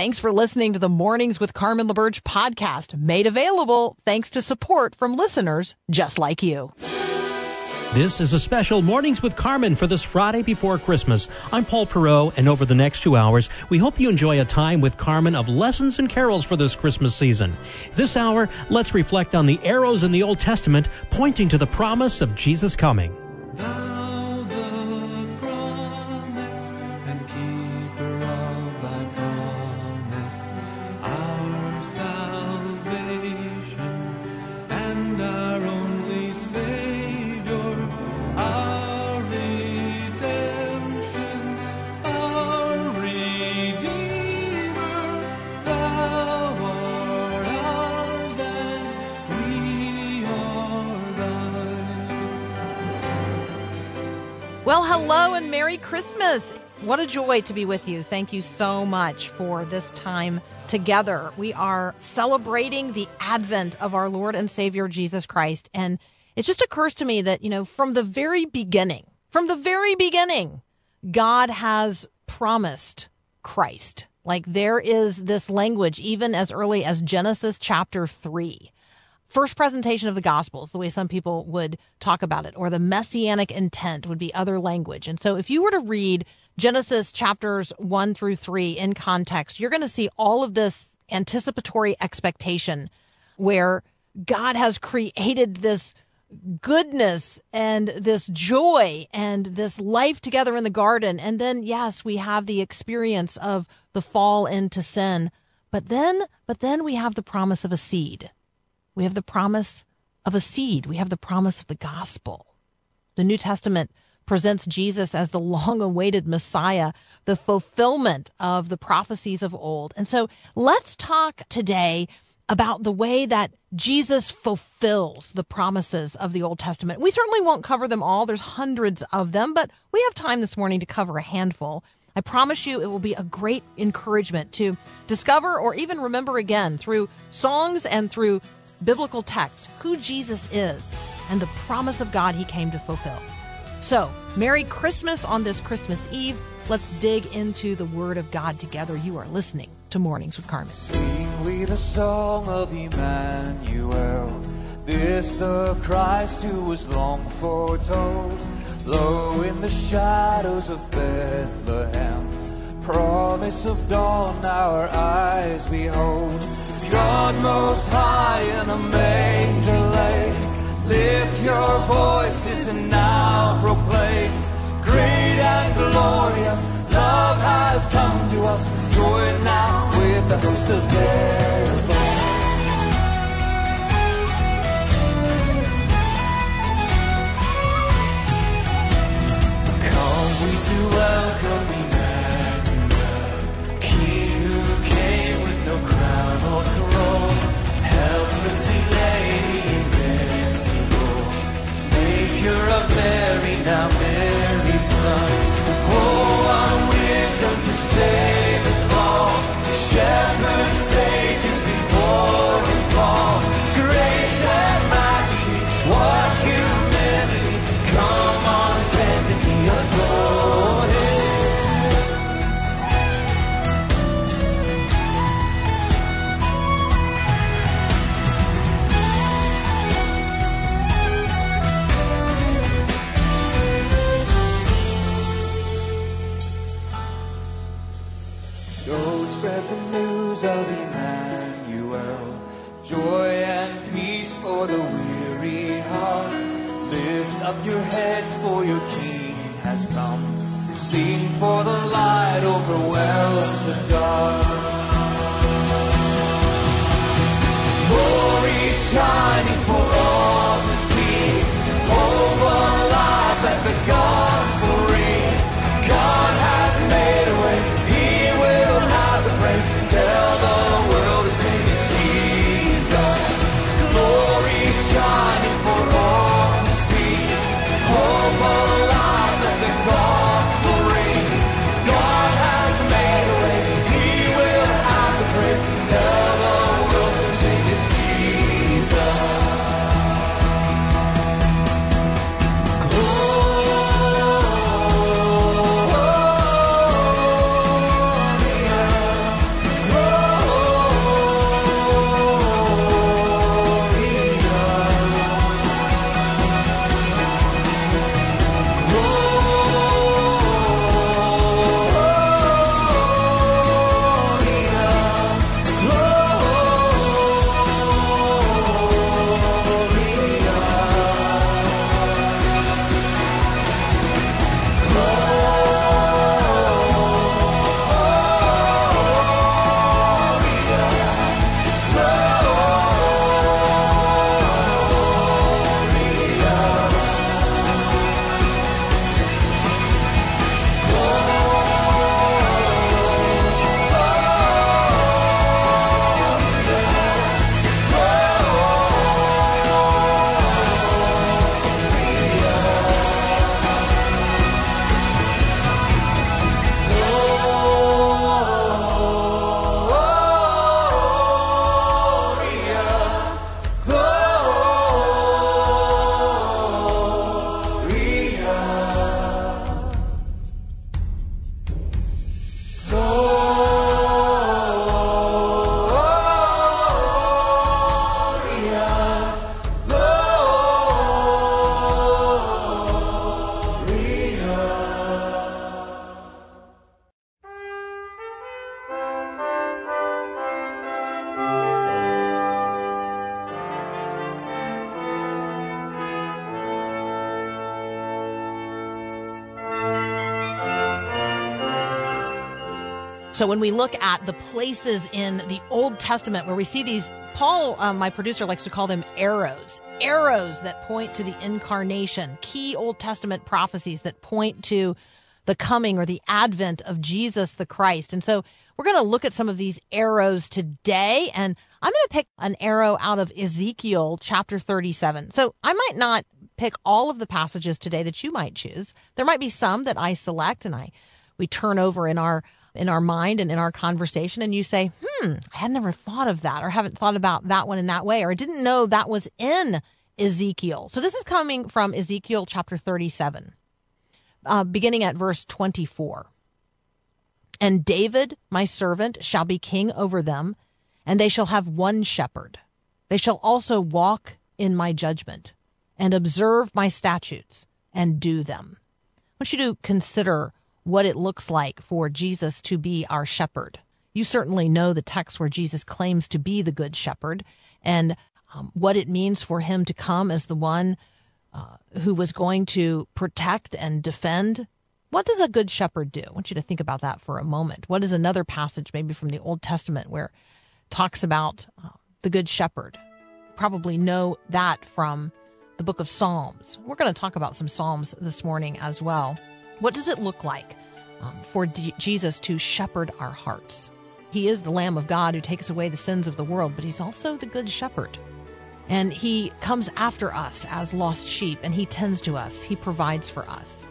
Thanks for listening to the Mornings with Carmen LaBerge podcast, made available thanks to support from listeners just like you. This is a special Mornings with Carmen for this Friday before Christmas. I'm Paul Perot, and over the next two hours, we hope you enjoy a time with Carmen of lessons and carols for this Christmas season. This hour, let's reflect on the arrows in the Old Testament pointing to the promise of Jesus coming. What a joy to be with you. Thank you so much for this time together. We are celebrating the advent of our Lord and Savior Jesus Christ. And it just occurs to me that, you know, from the very beginning, from the very beginning, God has promised Christ. Like there is this language, even as early as Genesis chapter 3 first presentation of the Gospels, the way some people would talk about it, or the messianic intent would be other language. And so if you were to read Genesis chapters one through three in context, you're going to see all of this anticipatory expectation where God has created this goodness and this joy and this life together in the garden. And then, yes, we have the experience of the fall into sin. But then, but then we have the promise of a seed we have the promise of a seed. We have the promise of the gospel. The New Testament presents Jesus as the long awaited Messiah, the fulfillment of the prophecies of old. And so let's talk today about the way that Jesus fulfills the promises of the Old Testament. We certainly won't cover them all. There's hundreds of them, but we have time this morning to cover a handful. I promise you it will be a great encouragement to discover or even remember again through songs and through biblical texts who Jesus is and the promise of God he came to fulfill. So, Merry Christmas on this Christmas Eve. Let's dig into the Word of God together. You are listening to Mornings with Carmen. Sing we the song of Emmanuel, this the Christ who was long foretold. Low in the shadows of Bethlehem, promise of dawn our eyes behold. God most high in a manger. Lift your voices and now proclaim. Great and glorious love has come to us. Join now with the host of heaven. Save us all. Shepherds, your heads for your King has come. Sing for the light overwhelms the dark. Glory shining So when we look at the places in the Old Testament where we see these, Paul, um, my producer, likes to call them arrows, arrows that point to the incarnation, key Old Testament prophecies that point to the coming or the advent of Jesus the Christ. And so we're going to look at some of these arrows today, and I'm going to pick an arrow out of Ezekiel chapter 37. So I might not pick all of the passages today that you might choose. There might be some that I select and I we turn over in our in our mind and in our conversation and you say, "Hmm, I had never thought of that or haven't thought about that one in that way or I didn't know that was in Ezekiel." So this is coming from Ezekiel chapter 37. Uh, beginning at verse 24. And David, my servant, shall be king over them, and they shall have one shepherd. They shall also walk in my judgment, and observe my statutes, and do them. I want you to consider what it looks like for Jesus to be our shepherd. You certainly know the text where Jesus claims to be the good shepherd, and um, what it means for him to come as the one uh, who was going to protect and defend what does a good shepherd do? I want you to think about that for a moment. What is another passage, maybe from the Old Testament, where talks about uh, the good shepherd? Probably know that from the book of Psalms. We're going to talk about some Psalms this morning as well. What does it look like um, for D- Jesus to shepherd our hearts? He is the Lamb of God who takes away the sins of the world, but he's also the good shepherd. And he comes after us as lost sheep, and he tends to us, he provides for us.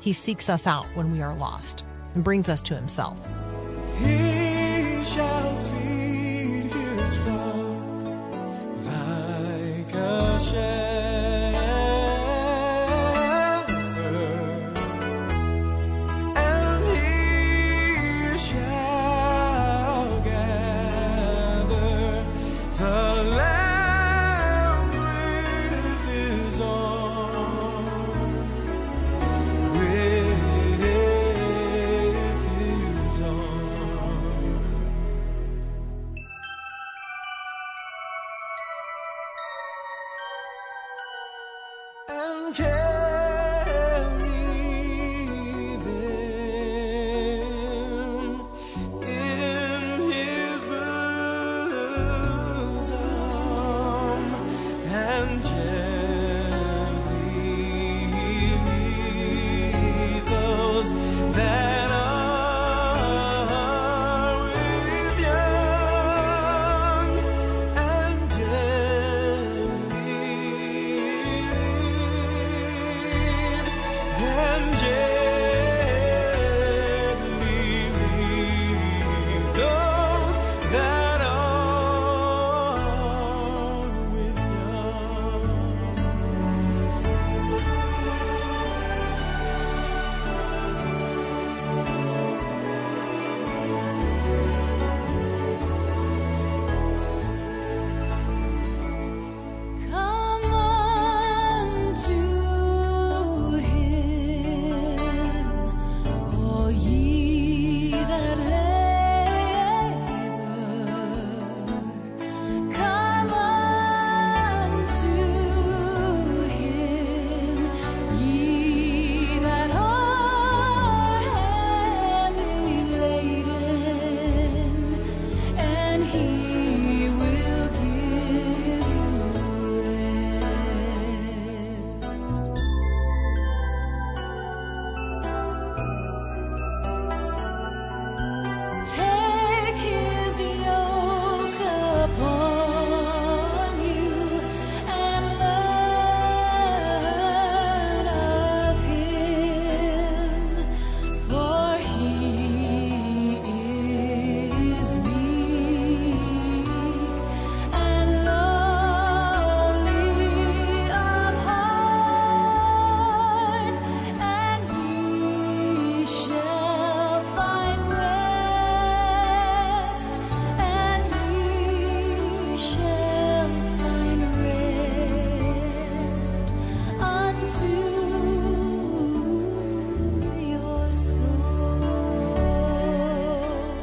He seeks us out when we are lost and brings us to Himself. He shall feed his flock like a shepherd,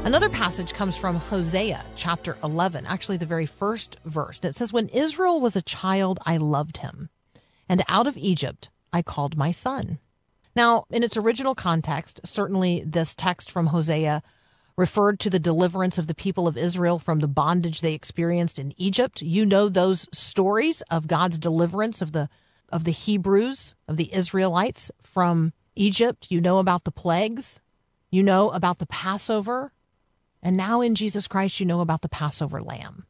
Another passage comes from Hosea chapter 11, actually the very first verse. It says, When Israel was a child, I loved him, and out of Egypt I called my son. Now, in its original context, certainly this text from Hosea referred to the deliverance of the people of Israel from the bondage they experienced in Egypt. You know those stories of God's deliverance of the of the Hebrews, of the Israelites from Egypt. You know about the plagues. You know about the Passover. And now in Jesus Christ, you know about the Passover lamb.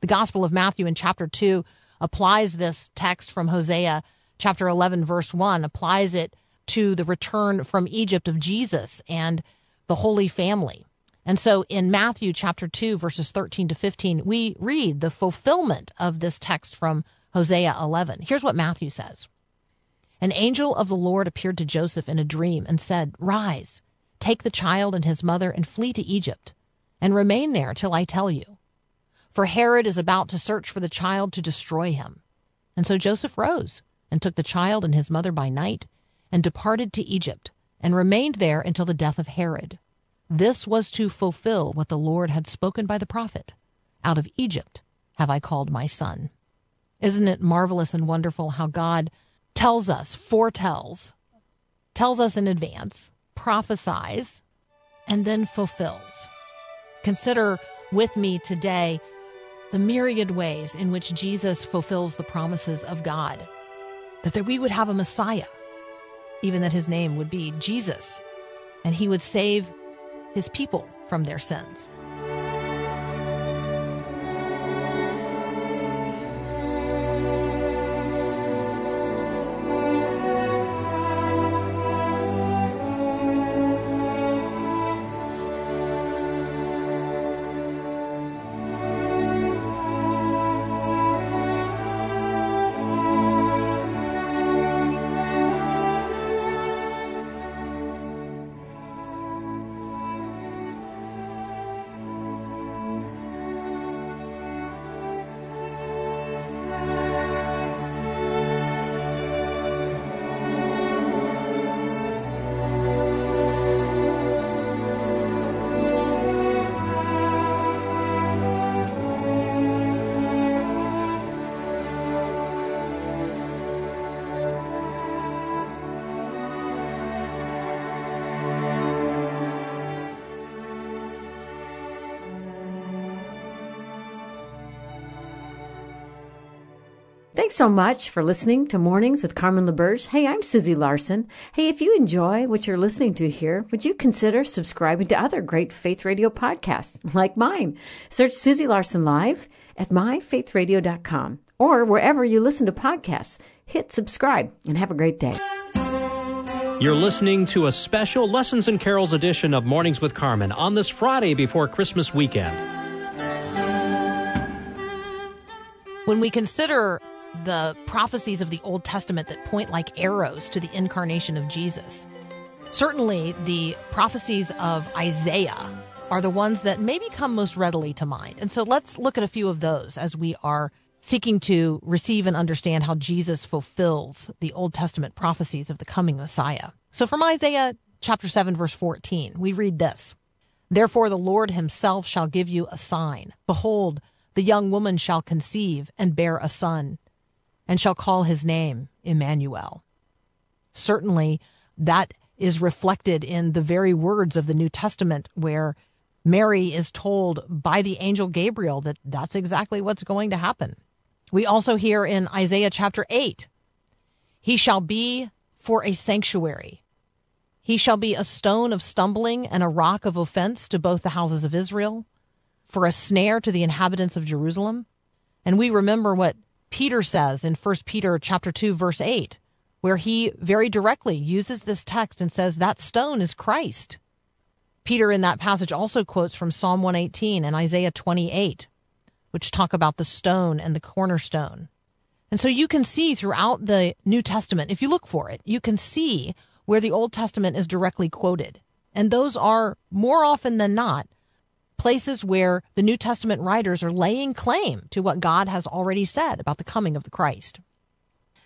The Gospel of Matthew in chapter 2 applies this text from Hosea chapter 11, verse 1, applies it to the return from Egypt of Jesus and the Holy Family. And so in Matthew chapter 2, verses 13 to 15, we read the fulfillment of this text from Hosea 11. Here's what Matthew says An angel of the Lord appeared to Joseph in a dream and said, Rise, take the child and his mother and flee to Egypt, and remain there till I tell you. For Herod is about to search for the child to destroy him. And so Joseph rose and took the child and his mother by night and departed to Egypt and remained there until the death of Herod. This was to fulfill what the Lord had spoken by the prophet Out of Egypt have I called my son. Isn't it marvelous and wonderful how God tells us, foretells, tells us in advance, prophesies, and then fulfills? Consider with me today the myriad ways in which Jesus fulfills the promises of God, that we would have a Messiah, even that his name would be Jesus, and he would save his people from their sins. Thanks so much for listening to Mornings with Carmen LaBerge. Hey, I'm Susie Larson. Hey, if you enjoy what you're listening to here, would you consider subscribing to other great Faith Radio podcasts like mine? Search Susie Larson Live at myfaithradio.com or wherever you listen to podcasts. Hit subscribe and have a great day. You're listening to a special Lessons and Carols edition of Mornings with Carmen on this Friday before Christmas weekend. When we consider the prophecies of the Old Testament that point like arrows to the incarnation of Jesus, certainly the prophecies of Isaiah are the ones that maybe come most readily to mind. And so let's look at a few of those as we are seeking to receive and understand how Jesus fulfills the Old Testament prophecies of the coming Messiah. So from Isaiah chapter 7 verse 14, we read this. Therefore the Lord himself shall give you a sign. Behold, the young woman shall conceive and bear a son, and shall call his name Emmanuel. Certainly, that is reflected in the very words of the New Testament where Mary is told by the angel Gabriel that that's exactly what's going to happen. We also hear in Isaiah chapter 8, he shall be for a sanctuary. He shall be a stone of stumbling and a rock of offense to both the houses of Israel, for a snare to the inhabitants of Jerusalem. And we remember what Peter says in 1 Peter chapter 2 verse 8, where he very directly uses this text and says that stone is Christ. Peter in that passage also quotes from Psalm 118 and Isaiah 28, which talk about the stone and the cornerstone. And so you can see throughout the New Testament, if you look for it, you can see where the Old Testament is directly quoted. And those are more often than not places where the New Testament writers are laying claim to what God has already said about the coming of the Christ.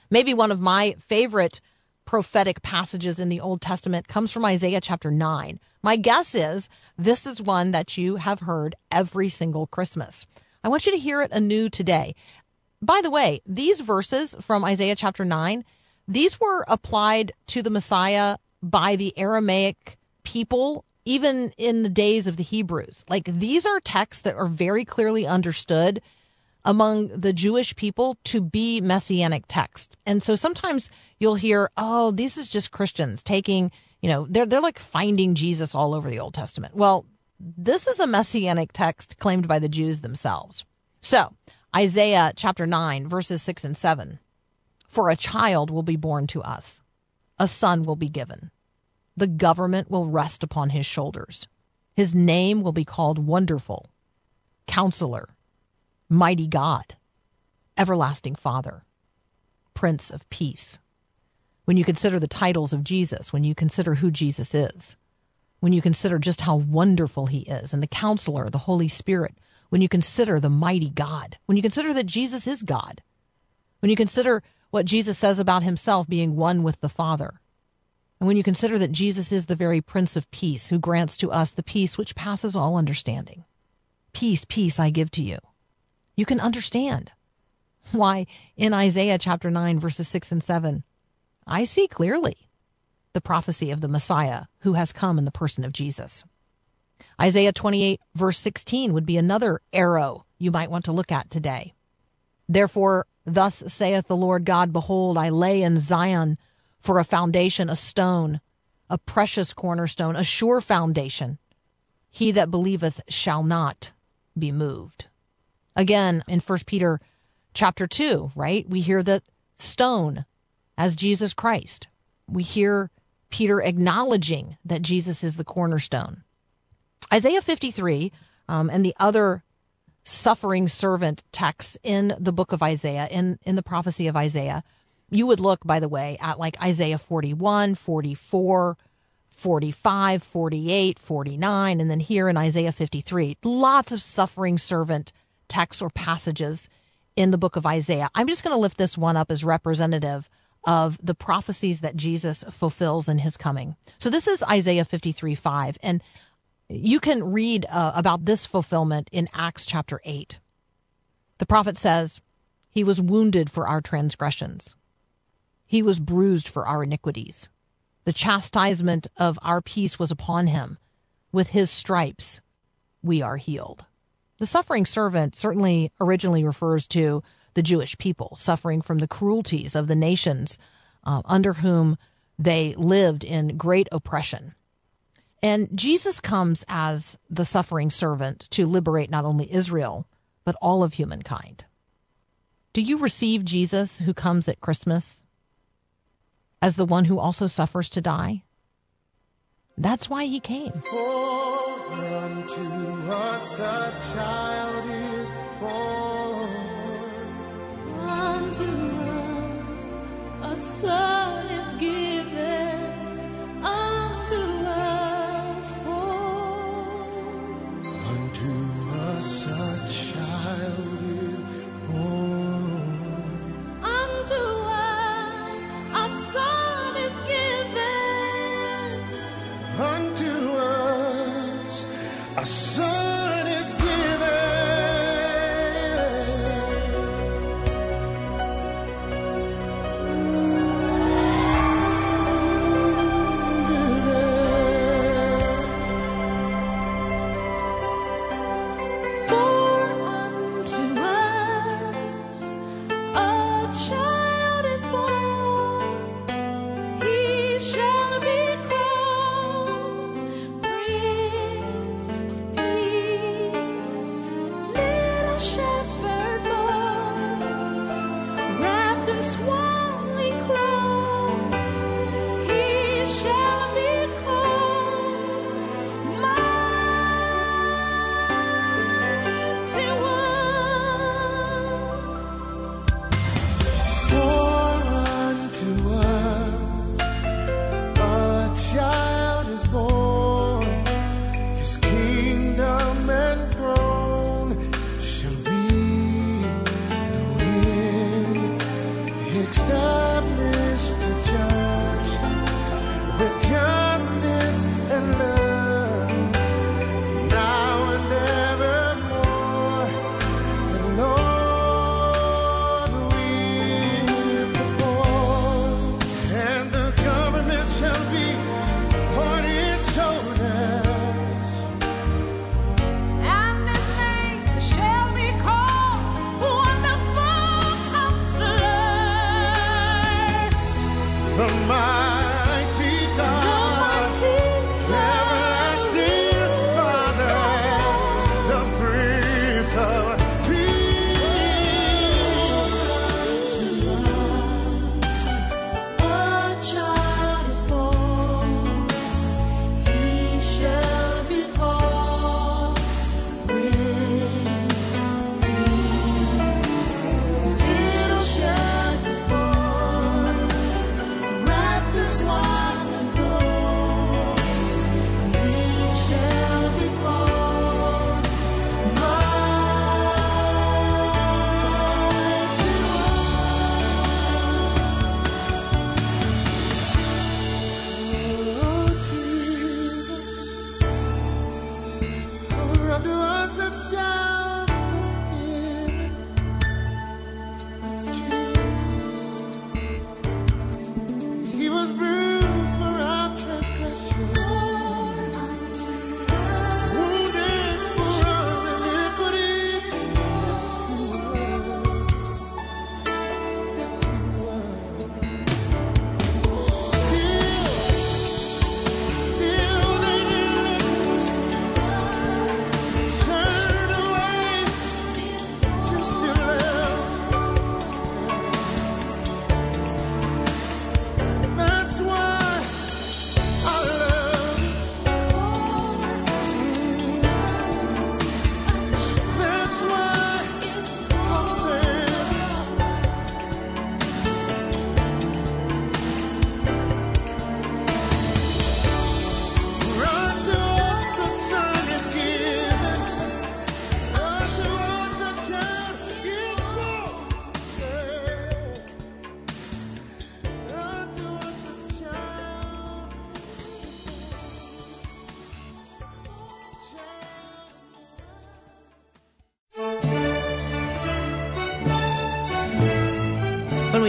Maybe one of my favorite prophetic passages in the Old Testament comes from Isaiah chapter 9. My guess is this is one that you have heard every single Christmas. I want you to hear it anew today. By the way, these verses from Isaiah chapter 9, these were applied to the Messiah by the Aramaic people even in the days of the Hebrews. Like these are texts that are very clearly understood among the Jewish people to be messianic text. And so sometimes you'll hear, oh, this is just Christians taking, you know, they're, they're like finding Jesus all over the Old Testament. Well, this is a messianic text claimed by the Jews themselves. So, Isaiah chapter 9, verses 6 and 7. For a child will be born to us, a son will be given. The government will rest upon his shoulders. His name will be called Wonderful, Counselor, Mighty God, Everlasting Father, Prince of Peace. When you consider the titles of Jesus, when you consider who Jesus is, when you consider just how wonderful he is, and the counselor, the Holy Spirit, when you consider the mighty God, when you consider that Jesus is God, when you consider what Jesus says about himself being one with the Father, and when you consider that Jesus is the very Prince of Peace who grants to us the peace which passes all understanding. Peace, peace I give to you. You can understand why in Isaiah chapter 9, verses 6 and 7, I see clearly the prophecy of the Messiah who has come in the person of Jesus. Isaiah 28, verse 16 would be another arrow you might want to look at today. Therefore, thus saith the Lord God Behold, I lay in Zion for a foundation a stone, a precious cornerstone, a sure foundation. He that believeth shall not be moved. Again, in 1 Peter chapter 2, right, we hear that stone as Jesus Christ. We hear Peter acknowledging that Jesus is the cornerstone. Isaiah 53 um, and the other suffering servant texts in the book of Isaiah, in, in the prophecy of Isaiah, you would look, by the way, at like Isaiah 41, 44, 45, 48, 49, and then here in Isaiah 53. Lots of suffering servant texts or passages in the book of Isaiah. I'm just going to lift this one up as representative of the prophecies that Jesus fulfills in his coming. So this is Isaiah 53 5. And you can read uh, about this fulfillment in Acts chapter 8. The prophet says, He was wounded for our transgressions, He was bruised for our iniquities. The chastisement of our peace was upon Him. With His stripes, we are healed. The suffering servant certainly originally refers to the Jewish people suffering from the cruelties of the nations uh, under whom they lived in great oppression. And Jesus comes as the suffering servant to liberate not only Israel, but all of humankind. Do you receive Jesus who comes at Christmas as the one who also suffers to die? That's why he came. A son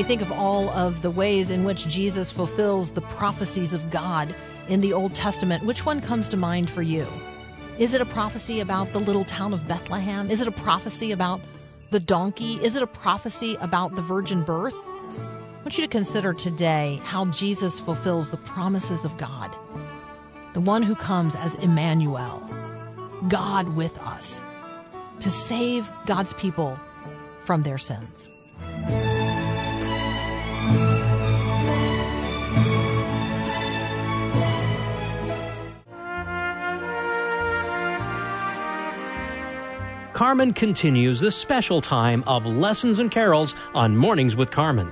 think of all of the ways in which Jesus fulfills the prophecies of God in the Old Testament, which one comes to mind for you? Is it a prophecy about the little town of Bethlehem? Is it a prophecy about the donkey? Is it a prophecy about the virgin birth? I want you to consider today how Jesus fulfills the promises of God, the one who comes as Emmanuel, God with us, to save God's people from their sins. Carmen continues this special time of lessons and carols on Mornings with Carmen.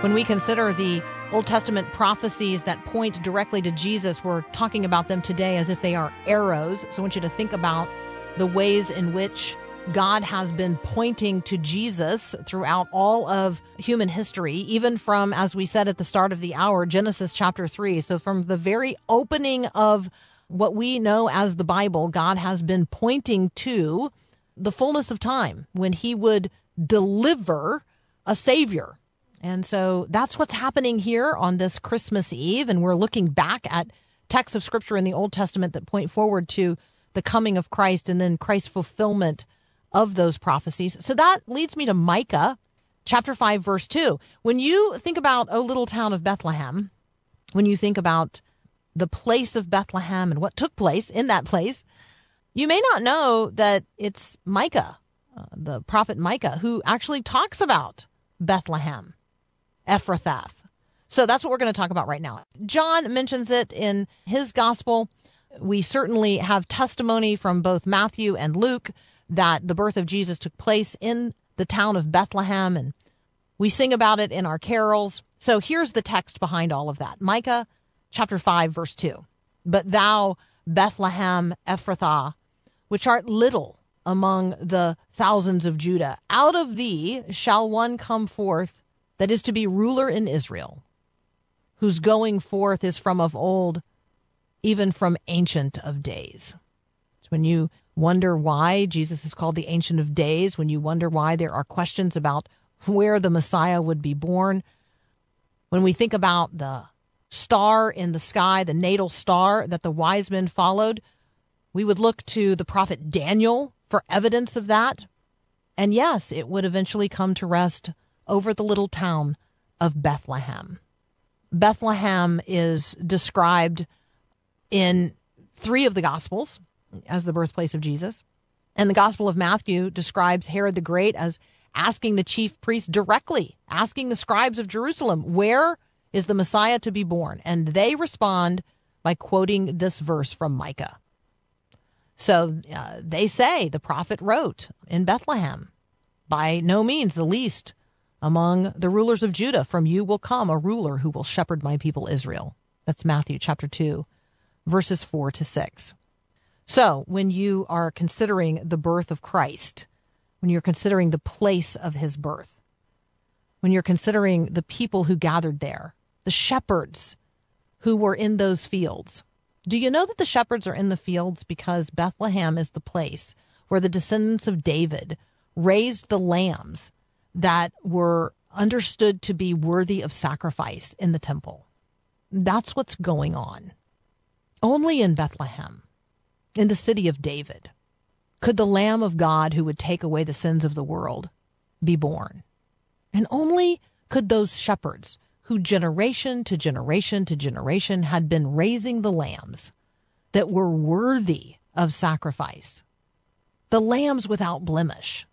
When we consider the Old Testament prophecies that point directly to Jesus, we're talking about them today as if they are arrows. So I want you to think about the ways in which God has been pointing to Jesus throughout all of human history, even from, as we said at the start of the hour, Genesis chapter 3. So from the very opening of what we know as the Bible, God has been pointing to the fullness of time when he would deliver a savior. And so that's what's happening here on this Christmas Eve. And we're looking back at texts of scripture in the Old Testament that point forward to the coming of Christ and then Christ's fulfillment of those prophecies. So that leads me to Micah chapter 5, verse 2. When you think about, O little town of Bethlehem, when you think about the place of Bethlehem and what took place in that place, you may not know that it's Micah, uh, the prophet Micah, who actually talks about Bethlehem, Ephrathah. So that's what we're going to talk about right now. John mentions it in his gospel. We certainly have testimony from both Matthew and Luke that the birth of Jesus took place in the town of Bethlehem, and we sing about it in our carols. So here's the text behind all of that Micah chapter 5, verse 2. But thou, Bethlehem Ephrathah, which art little among the thousands of Judah, out of thee shall one come forth that is to be ruler in Israel, whose going forth is from of old, even from ancient of days. When you wonder why Jesus is called the Ancient of Days, when you wonder why there are questions about where the Messiah would be born, when we think about the star in the sky, the natal star that the wise men followed, we would look to the prophet Daniel for evidence of that. And yes, it would eventually come to rest over the little town of Bethlehem. Bethlehem is described in three of the Gospels as the birthplace of Jesus. And the Gospel of Matthew describes Herod the Great as asking the chief priests directly, asking the scribes of Jerusalem, where is the Messiah to be born? And they respond by quoting this verse from Micah. So uh, they say the prophet wrote in Bethlehem, by no means the least among the rulers of Judah, from you will come a ruler who will shepherd my people Israel. That's Matthew chapter 2, verses 4 to 6. So, when you are considering the birth of Christ, when you're considering the place of his birth, when you're considering the people who gathered there, the shepherds who were in those fields, do you know that the shepherds are in the fields because Bethlehem is the place where the descendants of David raised the lambs that were understood to be worthy of sacrifice in the temple? That's what's going on. Only in Bethlehem in the city of David could the Lamb of God who would take away the sins of the world be born. And only could those shepherds who generation to generation to generation had been raising the lambs that were worthy of sacrifice, the lambs without blemish,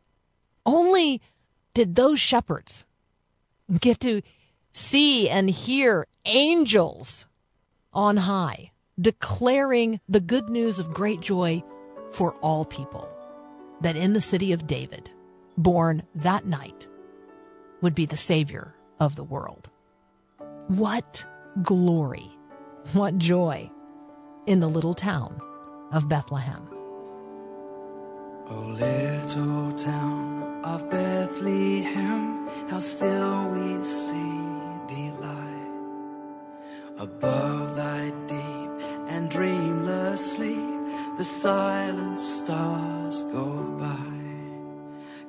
only did those shepherds get to see and hear angels on high declaring the good news of great joy for all people that in the city of David, born that night, would be the Savior of the world. What glory, what joy in the little town of Bethlehem. Oh, little town of Bethlehem, how still we see thee lie above thy deep and dreamless sleep. The silent stars go by.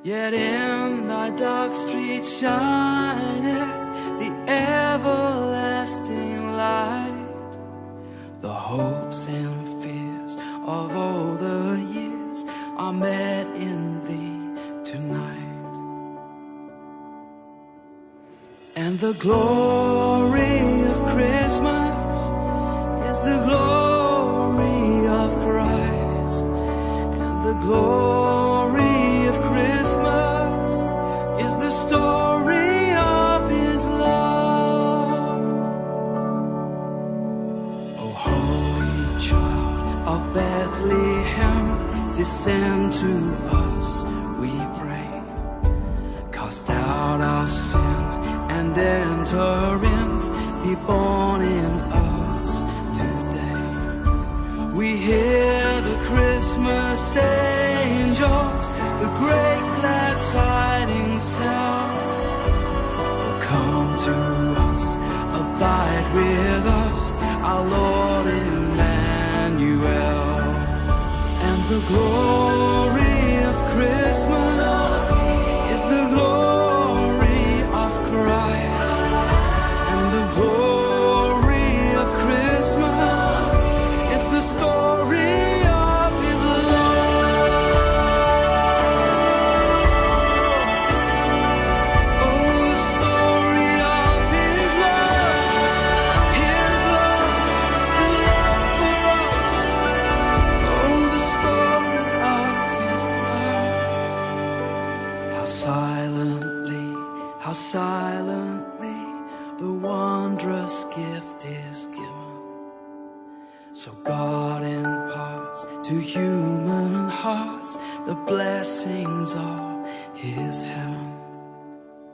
Yet in thy dark street shineth the everlasting light. The hopes and fears of all the years are met in thee The glory of Christmas is the glory of Christ. And the glory of Christmas is the story of his love. O holy child of Bethlehem, descend to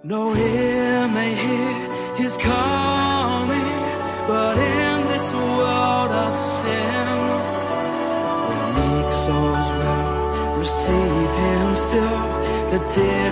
No ear may hear His coming, but in this world of sin, where meek souls will receive Him still, the dear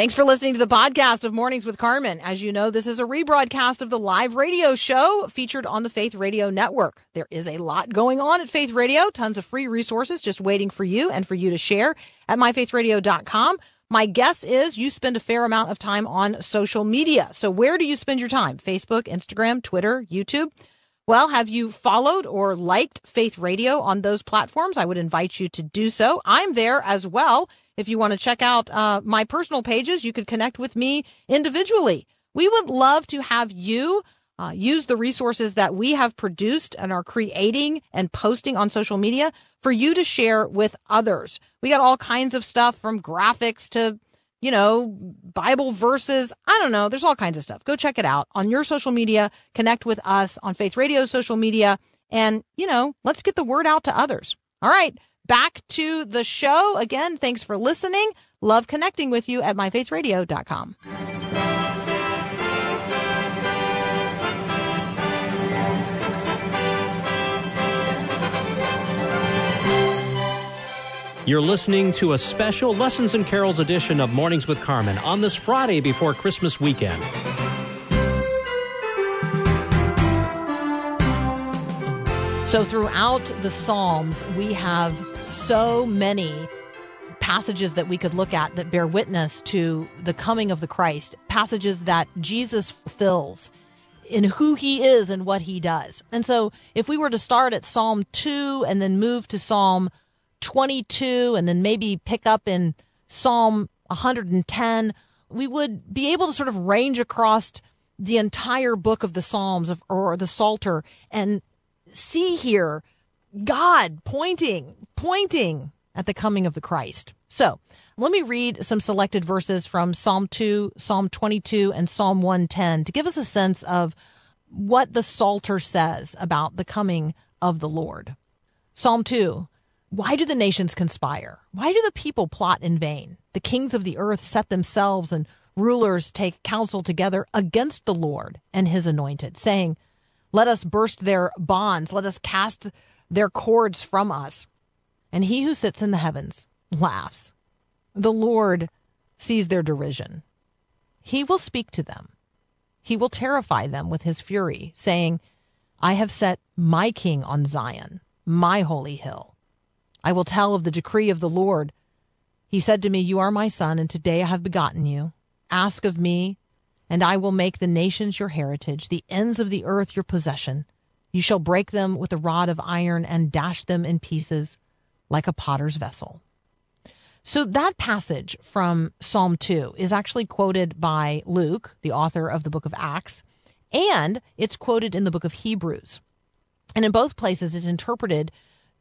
Thanks for listening to the podcast of Mornings with Carmen. As you know, this is a rebroadcast of the live radio show featured on the Faith Radio Network. There is a lot going on at Faith Radio, tons of free resources just waiting for you and for you to share at myfaithradio.com. My guess is you spend a fair amount of time on social media. So where do you spend your time? Facebook, Instagram, Twitter, YouTube? Well, have you followed or liked Faith Radio on those platforms? I would invite you to do so. I'm there as well. If you want to check out uh, my personal pages, you could connect with me individually. We would love to have you uh, use the resources that we have produced and are creating and posting on social media for you to share with others. We got all kinds of stuff from graphics to you know, Bible verses. I don't know. There's all kinds of stuff. Go check it out on your social media. Connect with us on Faith Radio social media. And, you know, let's get the word out to others. All right. Back to the show. Again, thanks for listening. Love connecting with you at myfaithradio.com. You're listening to a special Lessons and Carols edition of Mornings with Carmen on this Friday before Christmas weekend. So, throughout the Psalms, we have so many passages that we could look at that bear witness to the coming of the Christ, passages that Jesus fulfills in who he is and what he does. And so, if we were to start at Psalm 2 and then move to Psalm 22 and then maybe pick up in Psalm 110, we would be able to sort of range across the entire book of the Psalms of, or the Psalter and see here God pointing, pointing at the coming of the Christ. So let me read some selected verses from Psalm 2, Psalm 22, and Psalm 110 to give us a sense of what the Psalter says about the coming of the Lord. Psalm 2 Why do the nations conspire? Why do the people plot in vain? The kings of the earth set themselves and rulers take counsel together against the Lord and his anointed, saying, Let us burst their bonds, let us cast their cords from us. And he who sits in the heavens laughs. The Lord sees their derision. He will speak to them. He will terrify them with his fury, saying, I have set my king on Zion, my holy hill. I will tell of the decree of the Lord. He said to me, You are my son, and today I have begotten you. Ask of me, and I will make the nations your heritage, the ends of the earth your possession. You shall break them with a rod of iron and dash them in pieces like a potter's vessel. So that passage from Psalm 2 is actually quoted by Luke, the author of the book of Acts, and it's quoted in the book of Hebrews. And in both places, it's interpreted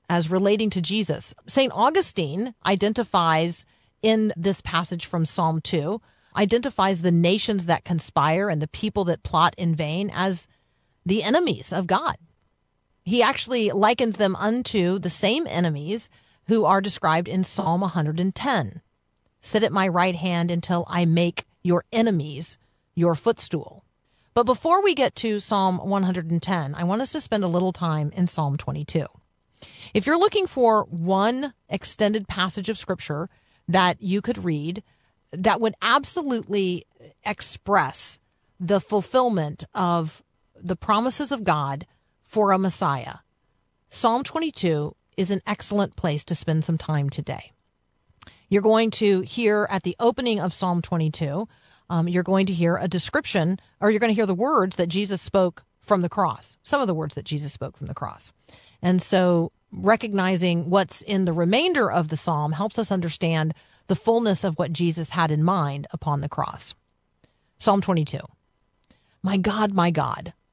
as relating to Jesus. St. Augustine identifies in this passage from Psalm 2, identifies the nations that conspire and the people that plot in vain as the enemies of God. He actually likens them unto the same enemies who are described in Psalm 110. Sit at my right hand until I make your enemies your footstool. But before we get to Psalm 110, I want us to spend a little time in Psalm 22. If you're looking for one extended passage of scripture that you could read that would absolutely express the fulfillment of the promises of God for a Messiah, Psalm 22 is an excellent place to spend some time today. You're going to hear at the opening of Psalm 22, um, you're going to hear a description, or you're going to hear the words that Jesus spoke from the cross, some of the words that Jesus spoke from the cross. And so recognizing what's in the remainder of the psalm helps us understand the fullness of what Jesus had in mind upon the cross. Psalm 22 My God, my God,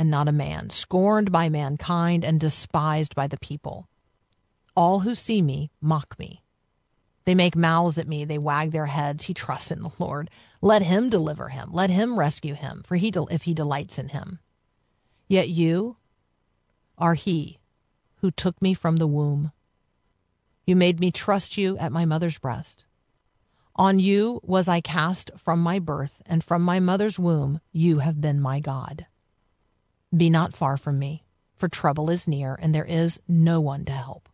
and not a man, scorned by mankind and despised by the people. All who see me mock me. They make mouths at me, they wag their heads. He trusts in the Lord. Let him deliver him, let him rescue him, for he del- if he delights in him. Yet you are he who took me from the womb. You made me trust you at my mother's breast. On you was I cast from my birth, and from my mother's womb you have been my God. Be not far from me, for trouble is near, and there is no one to help.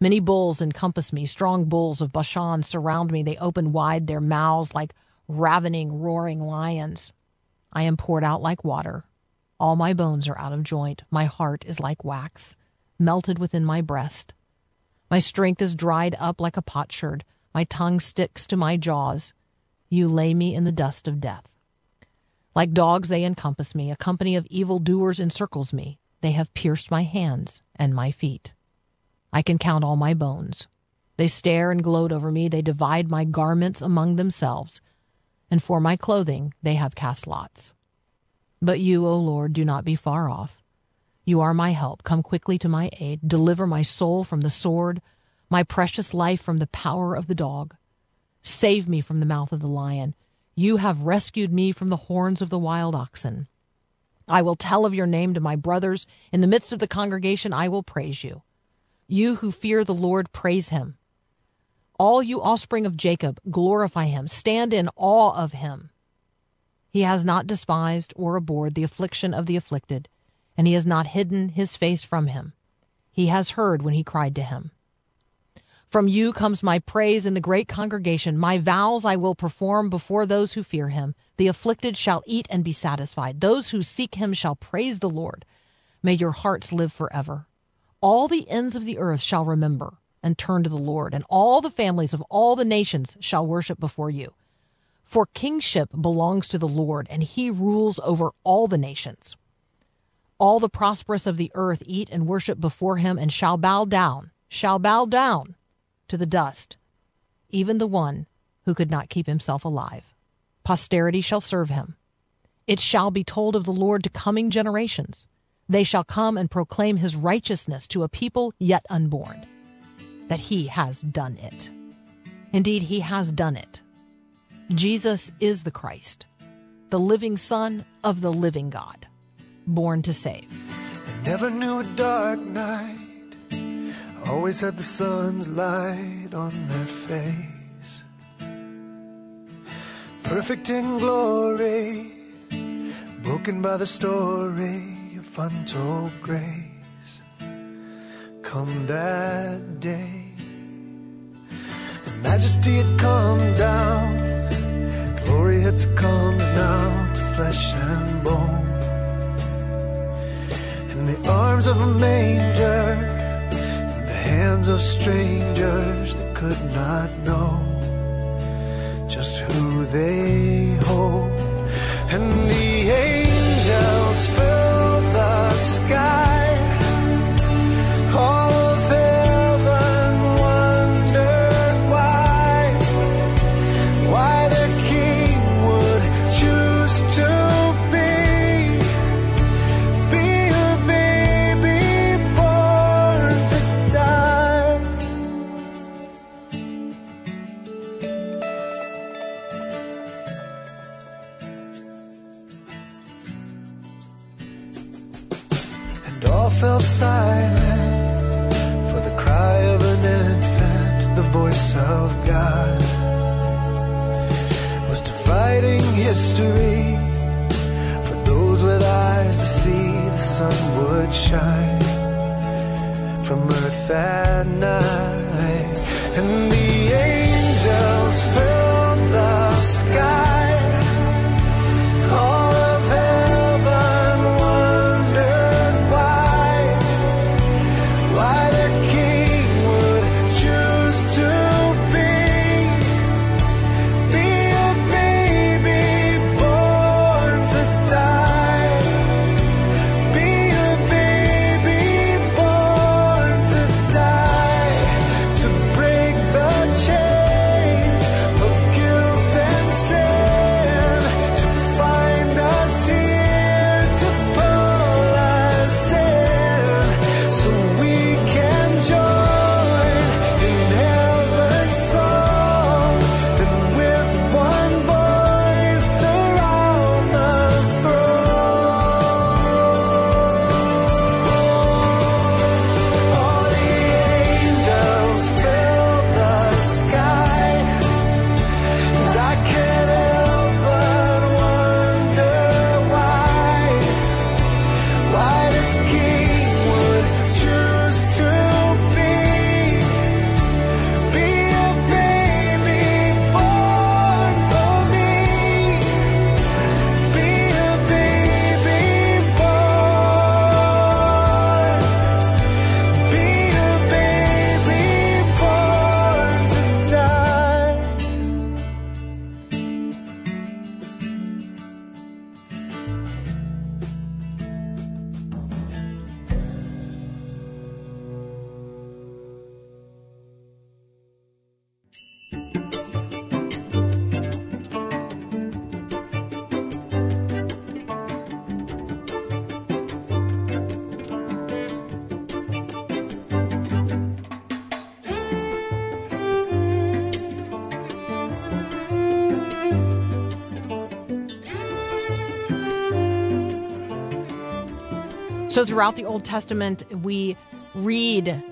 Many bulls encompass me, strong bulls of Bashan surround me. They open wide their mouths like ravening, roaring lions. I am poured out like water. All my bones are out of joint. My heart is like wax, melted within my breast. My strength is dried up like a potsherd. My tongue sticks to my jaws. You lay me in the dust of death. Like dogs, they encompass me. A company of evil doers encircles me. They have pierced my hands and my feet. I can count all my bones. They stare and gloat over me. They divide my garments among themselves. And for my clothing they have cast lots. But you, O Lord, do not be far off. You are my help. Come quickly to my aid. Deliver my soul from the sword, my precious life from the power of the dog. Save me from the mouth of the lion. You have rescued me from the horns of the wild oxen. I will tell of your name to my brothers. In the midst of the congregation, I will praise you. You who fear the Lord, praise him. All you offspring of Jacob, glorify him. Stand in awe of him. He has not despised or abhorred the affliction of the afflicted, and he has not hidden his face from him. He has heard when he cried to him. From you comes my praise in the great congregation. My vows I will perform before those who fear him. The afflicted shall eat and be satisfied. Those who seek him shall praise the Lord. May your hearts live forever. All the ends of the earth shall remember and turn to the Lord, and all the families of all the nations shall worship before you. For kingship belongs to the Lord, and he rules over all the nations. All the prosperous of the earth eat and worship before him, and shall bow down, shall bow down to the dust, even the one who could not keep himself alive. Posterity shall serve him. It shall be told of the Lord to coming generations. They shall come and proclaim his righteousness to a people yet unborn, that he has done it. Indeed, he has done it. Jesus is the Christ, the living Son of the living God, born to save. I never knew a dark night. Always had the sun's light on their face. Perfect in glory, broken by the story of untold grace. Come that day, the majesty had come down. Glory had succumbed now to flesh and bone. In the arms of a manger hands of strangers that could not know just who they hold. And the angels filled the sky. So, throughout the Old Testament, we read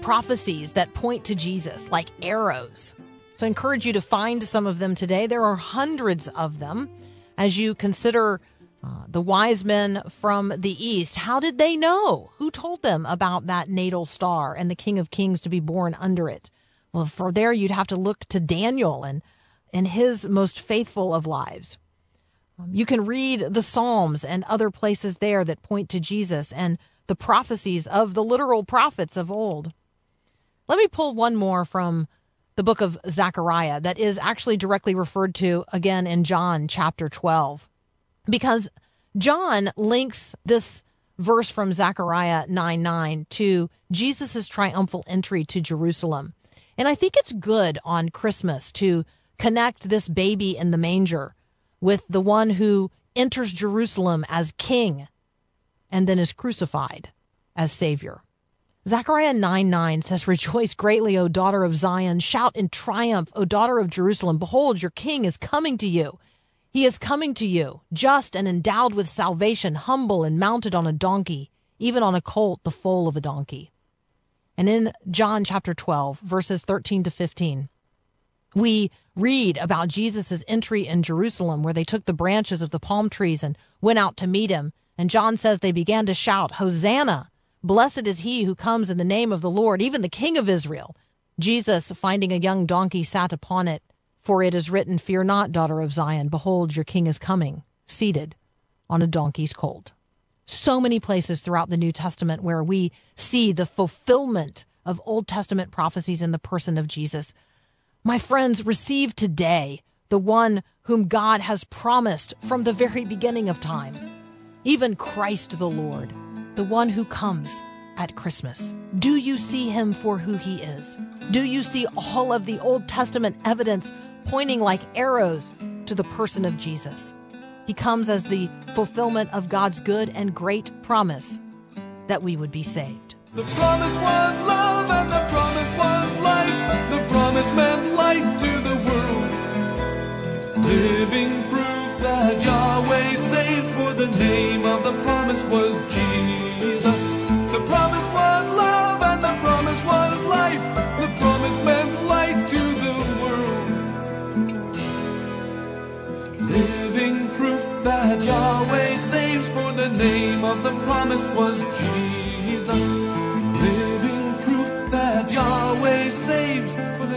prophecies that point to Jesus like arrows. So, I encourage you to find some of them today. There are hundreds of them as you consider uh, the wise men from the east. How did they know? Who told them about that natal star and the King of Kings to be born under it? Well, for there, you'd have to look to Daniel and, and his most faithful of lives. Um, you can read the Psalms and other places there that point to Jesus and the prophecies of the literal prophets of old. Let me pull one more from the book of Zechariah that is actually directly referred to again in John chapter 12. Because John links this verse from Zechariah 9 9 to Jesus' triumphal entry to Jerusalem. And I think it's good on Christmas to connect this baby in the manger with the one who enters Jerusalem as king and then is crucified as savior. Zechariah 9 9 says, Rejoice greatly, O daughter of Zion. Shout in triumph, O daughter of Jerusalem. Behold, your king is coming to you. He is coming to you, just and endowed with salvation, humble and mounted on a donkey, even on a colt, the foal of a donkey. And in John chapter 12, verses 13 to 15, we read about Jesus' entry in Jerusalem, where they took the branches of the palm trees and went out to meet him. And John says they began to shout, Hosanna! Blessed is he who comes in the name of the Lord, even the King of Israel. Jesus, finding a young donkey, sat upon it. For it is written, Fear not, daughter of Zion. Behold, your king is coming, seated on a donkey's colt. So many places throughout the New Testament where we see the fulfillment of Old Testament prophecies in the person of Jesus. My friends, receive today the one whom God has promised from the very beginning of time, even Christ the Lord the one who comes at Christmas. Do you see him for who he is? Do you see all of the Old Testament evidence pointing like arrows to the person of Jesus? He comes as the fulfillment of God's good and great promise that we would be saved. The promise was love and the promise promise meant light to the world. Living proof that Yahweh saves for the name of the promise was Jesus. The promise was love and the promise was life. The promise meant light to the world. Living proof that Yahweh saves for the name of the promise was Jesus. Living proof that Yahweh